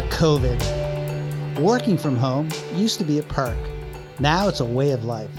Ah, COVID. Working from home used to be a perk. Now it's a way of life.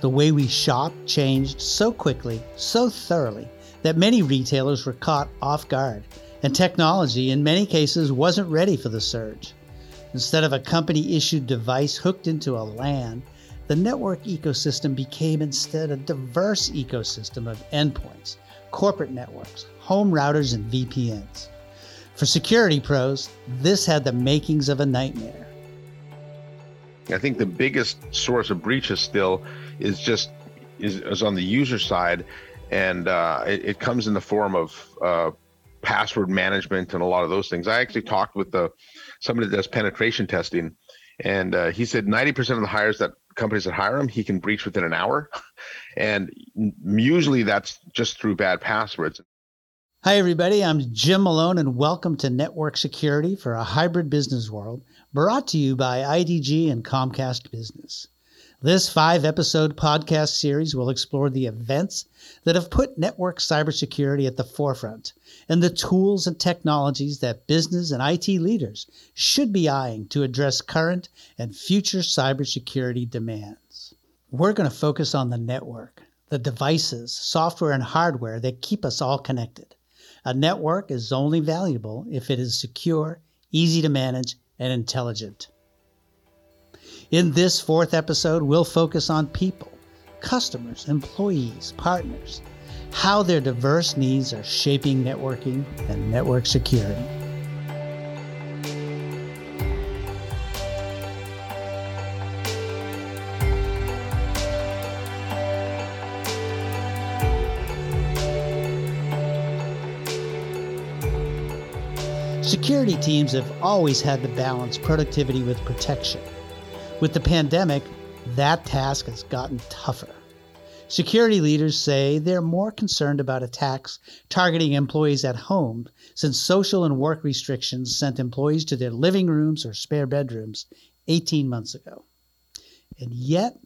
The way we shop changed so quickly, so thoroughly, that many retailers were caught off guard, and technology, in many cases, wasn't ready for the surge. Instead of a company issued device hooked into a LAN, the network ecosystem became instead a diverse ecosystem of endpoints, corporate networks, home routers, and VPNs. For security pros, this had the makings of a nightmare. I think the biggest source of breaches still is just is, is on the user side, and uh, it, it, comes in the form of uh, password management and a lot of those things. I actually talked with the somebody that does penetration testing, and uh, he said 90% of the hires that companies that hire him, he can breach within an hour, and usually that's just through bad passwords. Hi, everybody. I'm Jim Malone, and welcome to Network Security for a Hybrid Business World, brought to you by IDG and Comcast Business. This five episode podcast series will explore the events that have put network cybersecurity at the forefront and the tools and technologies that business and IT leaders should be eyeing to address current and future cybersecurity demands. We're going to focus on the network, the devices, software, and hardware that keep us all connected a network is only valuable if it is secure, easy to manage, and intelligent. In this fourth episode, we'll focus on people, customers, employees, partners, how their diverse needs are shaping networking and network security. Security teams have always had to balance productivity with protection. With the pandemic, that task has gotten tougher. Security leaders say they're more concerned about attacks targeting employees at home since social and work restrictions sent employees to their living rooms or spare bedrooms 18 months ago. And yet,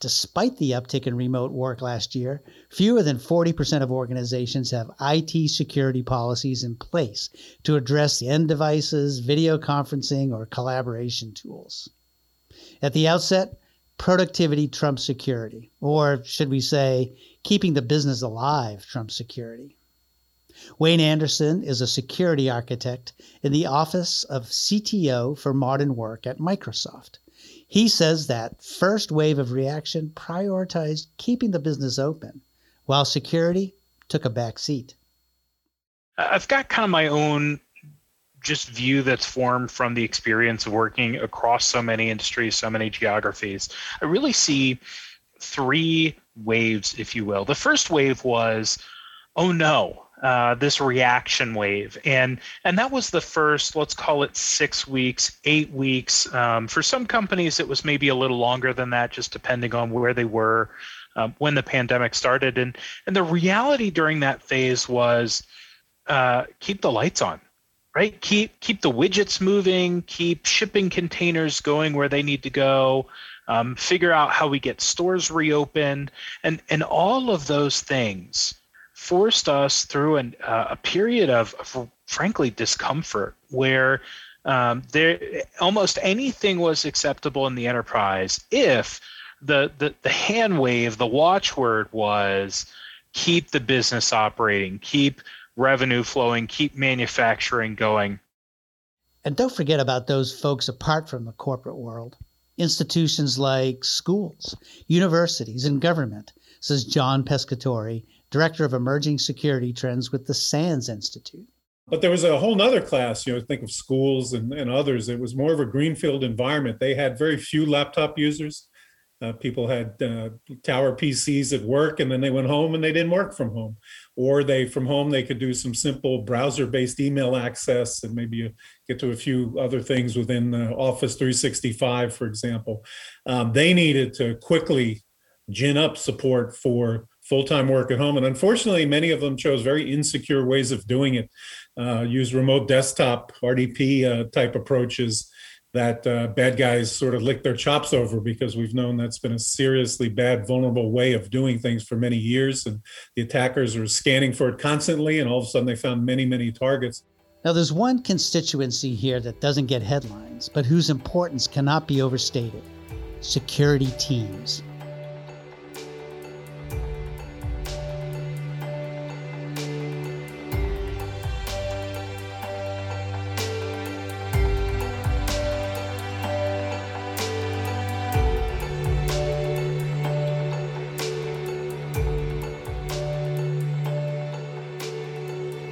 Despite the uptick in remote work last year, fewer than 40% of organizations have IT security policies in place to address the end devices, video conferencing, or collaboration tools. At the outset, productivity trumps security, or should we say, keeping the business alive trumps security. Wayne Anderson is a security architect in the Office of CTO for Modern Work at Microsoft. He says that first wave of reaction prioritized keeping the business open, while security took a back seat. I've got kind of my own just view that's formed from the experience of working across so many industries, so many geographies. I really see three waves, if you will. The first wave was, oh no, uh, this reaction wave, and and that was the first. Let's call it six weeks, eight weeks. Um, for some companies, it was maybe a little longer than that, just depending on where they were um, when the pandemic started. And and the reality during that phase was uh, keep the lights on, right? Keep keep the widgets moving, keep shipping containers going where they need to go. Um, figure out how we get stores reopened, and and all of those things forced us through an, uh, a period of, of, frankly discomfort where um, there almost anything was acceptable in the enterprise if the, the the hand wave the watchword was keep the business operating keep revenue flowing keep manufacturing going. And don't forget about those folks apart from the corporate world. Institutions like schools universities and government says john pescatore Director of Emerging Security Trends with the SANS Institute. But there was a whole nother class, you know, think of schools and, and others. It was more of a greenfield environment. They had very few laptop users. Uh, people had uh, tower PCs at work, and then they went home and they didn't work from home. Or they, from home, they could do some simple browser based email access and maybe get to a few other things within uh, Office 365, for example. Um, they needed to quickly gin up support for full-time work at home. And unfortunately many of them chose very insecure ways of doing it. Uh, use remote desktop rdp uh, type approaches that uh, bad guys sort of lick their chops over because we've known that's been a seriously bad vulnerable way of doing things for many years. And the attackers are scanning for it constantly and all of a sudden they found many many targets. Now, there's one constituency here that doesn't get headlines, but whose importance cannot be overstated. Security teams.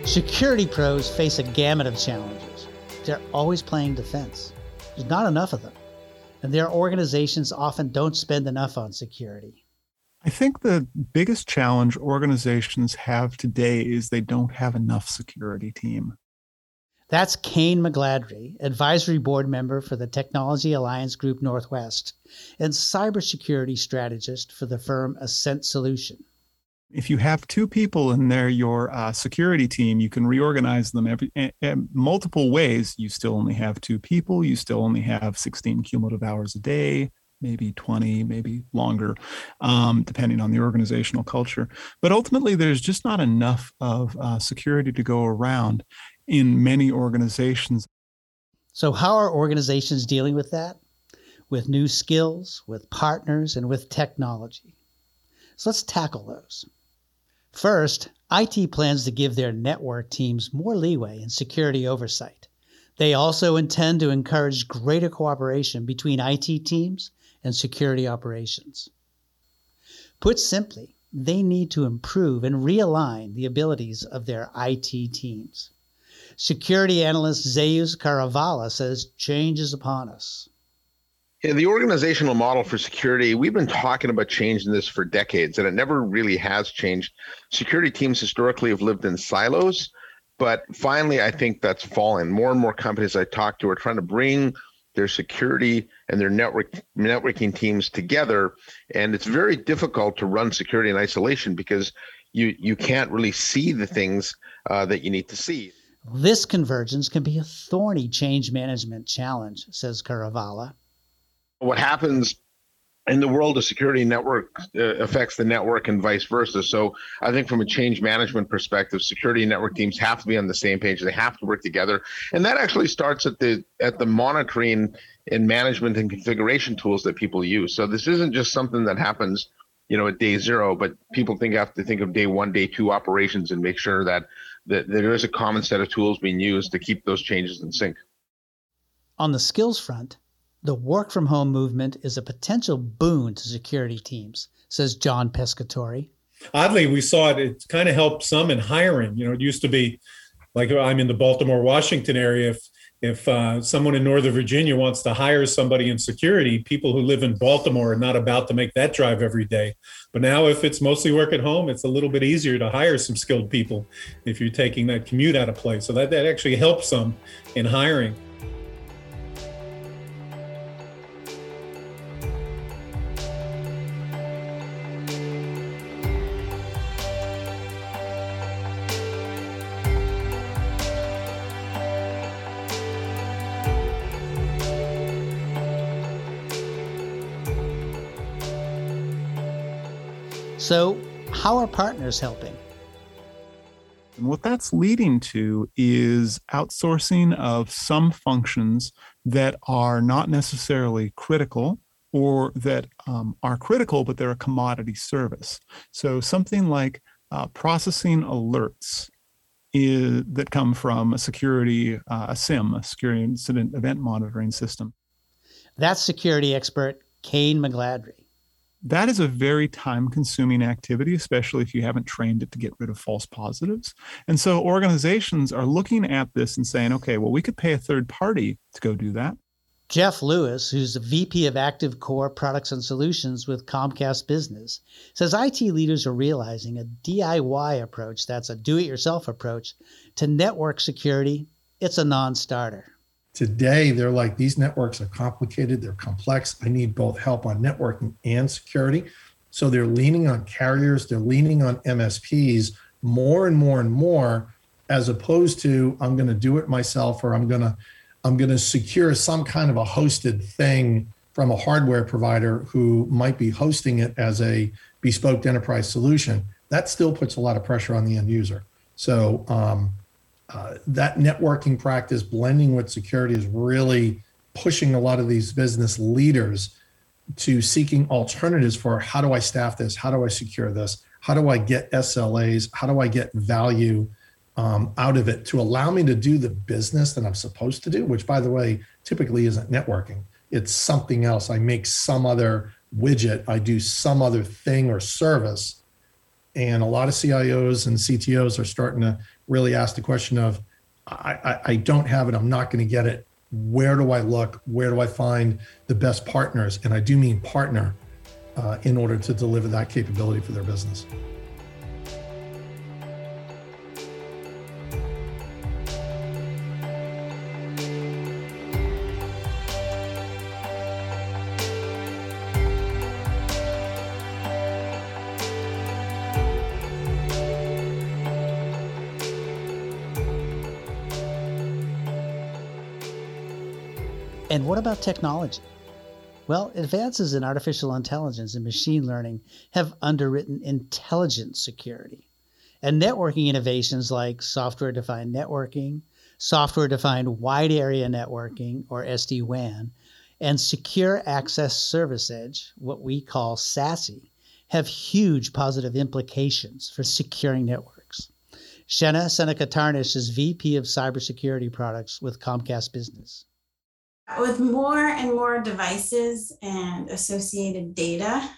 Security pros face a gamut of challenges. They're always playing defense. There's not enough of them. And their organizations often don't spend enough on security. I think the biggest challenge organizations have today is they don't have enough security team. That's Kayne McGladrey, advisory board member for the Technology Alliance Group Northwest and cybersecurity strategist for the firm Ascent Solution if you have two people in there, your uh, security team, you can reorganize them every multiple ways. You still only have two people. You still only have 16 cumulative hours a day, maybe 20, maybe longer, um, depending on the organizational culture. But ultimately, there's just not enough of uh, security to go around in many organizations. So, how are organizations dealing with that? With new skills, with partners, and with technology. So let's tackle those. First, IT plans to give their network teams more leeway in security oversight. They also intend to encourage greater cooperation between IT teams and security operations. Put simply, they need to improve and realign the abilities of their IT teams. Security analyst Zeus Kerravala says change is upon us. Yeah, the organizational model for security, we've been talking about changing this for decades, and it never really has changed. Security teams historically have lived in silos, but finally, I think that's fallen. More and more companies I talk to are trying to bring their security and their network networking teams together, and it's very difficult to run security in isolation because you you can't really see the things uh, that you need to see. This convergence can be a thorny change management challenge, says Kerravala what happens in the world of security network uh, affects the network and vice versa. So I think from a change management perspective, security network teams have to be on the same page. They have to work together, and that actually starts at the at the monitoring and management and configuration tools that people use. So this isn't just something that happens, you know, at day zero, but people think have to think of day one, day two operations and make sure that that there is a common set of tools being used to keep those changes in sync. On the skills front, the work from home movement is a potential boon to security teams, says John Pescatore. Oddly, we saw it, it kind of helped some in hiring. You know, it used to be like I'm in the Baltimore, Washington area. If, if uh, someone in Northern Virginia wants to hire somebody in security, people who live in Baltimore are not about to make that drive every day. But now, if it's mostly work at home, it's a little bit easier to hire some skilled people if you're taking that commute out of play. So that, that actually helps some in hiring. So, how are partners helping? And what that's leading to is outsourcing of some functions that are not necessarily critical or that um, are critical, but they're a commodity service. So something like uh, processing alerts is, that come from a security, uh, a SIEM, a security incident event monitoring system. That's security expert Kayne McGladrey that is a very time consuming activity, especially if you haven't trained it to get rid of false positives. And so organizations are looking at this and saying, okay, well, we could pay a third party to go do that. Jeff Lewis, who's the VP of ActiveCore Products and Solutions with Comcast Business, says IT leaders are realizing a DIY approach, that's a do it yourself approach, to network security, it's a non starter. Today, they're like, these networks are complicated, they're complex. I need both help on networking and security. So they're leaning on carriers, they're leaning on MSPs more and more and more, as opposed to I'm going to do it myself or I'm going to I'm going to secure some kind of a hosted thing from a hardware provider who might be hosting it as a bespoke enterprise solution. That still puts a lot of pressure on the end user. So um, uh, that networking practice blending with security is really pushing a lot of these business leaders to seeking alternatives for how do I staff this? How do I secure this? How do I get SLAs? How do I get value um, out of it to allow me to do the business that I'm supposed to do, which, by the way, typically isn't networking. It's something else. I make some other widget, I do some other thing or service. And a lot of CIOs and CTOs are starting to really ask the question of, I, I, I don't have it, I'm not going to get it. Where do I look? Where do I find the best partners? And I do mean partner uh, in order to deliver that capability for their business. And what about technology? Well, advances in artificial intelligence and machine learning have underwritten intelligent security. And networking innovations like software defined networking, software defined wide area networking, or SD WAN, and secure access service edge, what we call SASE, have huge positive implications for securing networks. Shena Seneca Tarnoff is VP of Cybersecurity Products with Comcast Business. With more and more devices and associated data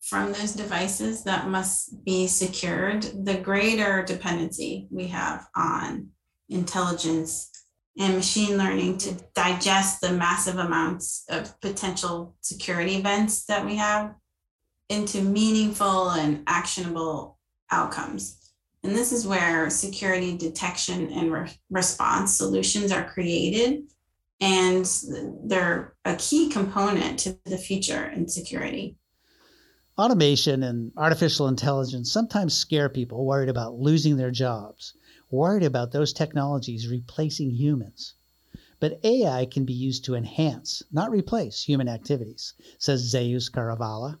from those devices that must be secured, the greater dependency we have on intelligence and machine learning to digest the massive amounts of potential security events that we have into meaningful and actionable outcomes. And this is where security detection and re- response solutions are created and they're a key component to the future in security. Automation and artificial intelligence sometimes scare people worried about losing their jobs, worried about those technologies replacing humans. But AI can be used to enhance, not replace, human activities, says Zeus Kerravala.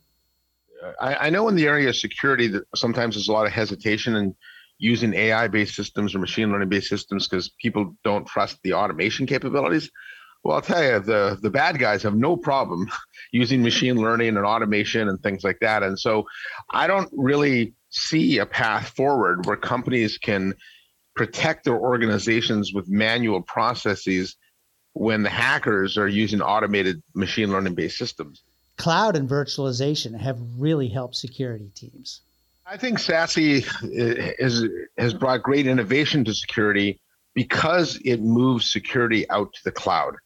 I, I know in the area of security that sometimes there's a lot of hesitation in using AI based systems or machine learning based systems because people don't trust the automation capabilities. Well, I'll tell you, the the bad guys have no problem using machine learning and automation and things like that. And so, I don't really see a path forward where companies can protect their organizations with manual processes when the hackers are using automated machine learning based systems. Cloud and virtualization have really helped security teams. I think SASE eh, is, has brought great innovation to security because it moves security out to the cloud.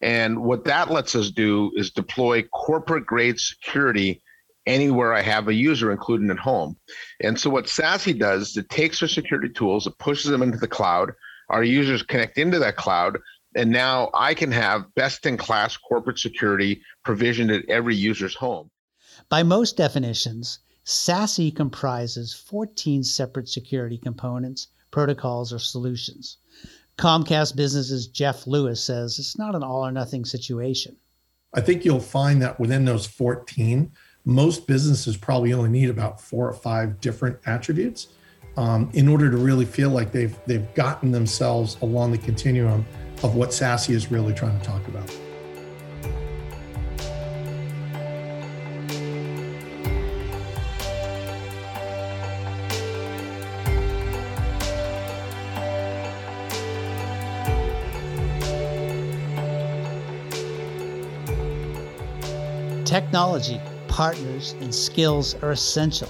And what that lets us do is deploy corporate grade security anywhere I have a user, including at home. And so what SASE does is it takes our security tools, it pushes them into the cloud. Our users connect into that cloud, and now I can have best in class corporate security provisioned at every user's home. By most definitions, SASE comprises 14 separate security components, protocols, or solutions. Comcast Business's Jeff Lewis says it's not an all or nothing situation. I think you'll find that within those 14, most businesses probably only need about four or five different attributes um, in order to really feel like they've they've gotten themselves along the continuum of what SASE is really trying to talk about. Technology, partners, and skills are essential,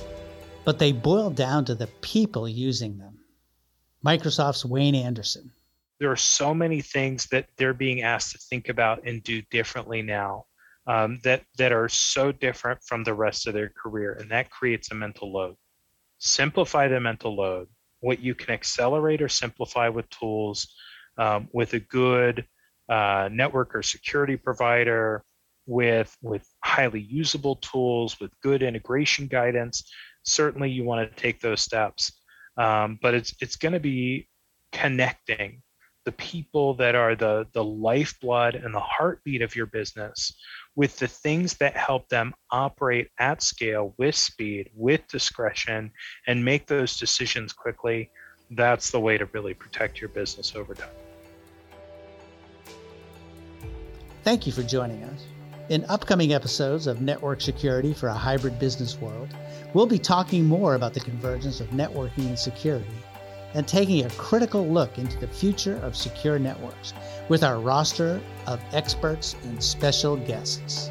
but they boil down to the people using them. Microsoft's Wayne Anderson. There are so many things that they're being asked to think about and do differently now um, that, that are so different from the rest of their career, and that creates a mental load. Simplify the mental load. What you can accelerate or simplify with tools, um, with a good uh, network or security provider, with with highly usable tools with good integration guidance certainly you want to take those steps um, but it's it's going to be connecting the people that are the the lifeblood and the heartbeat of your business with the things that help them operate at scale with speed with discretion and make those decisions quickly that's the way to really protect your business over time. Thank you for joining us. In upcoming episodes of Network Security for a Hybrid Business World, we'll be talking more about the convergence of networking and security and taking a critical look into the future of secure networks with our roster of experts and special guests.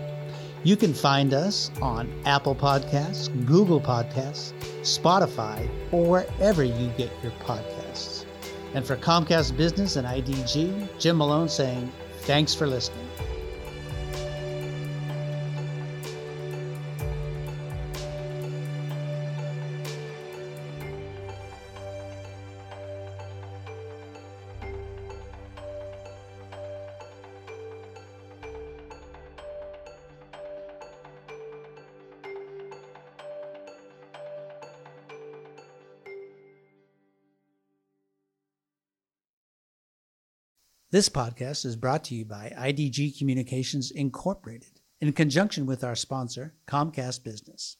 You can find us on Apple Podcasts, Google Podcasts, Spotify, or wherever you get your podcasts. And for Comcast Business and IDG, Jim Malone saying, thanks for listening. This podcast is brought to you by IDG Communications Incorporated in conjunction with our sponsor, Comcast Business.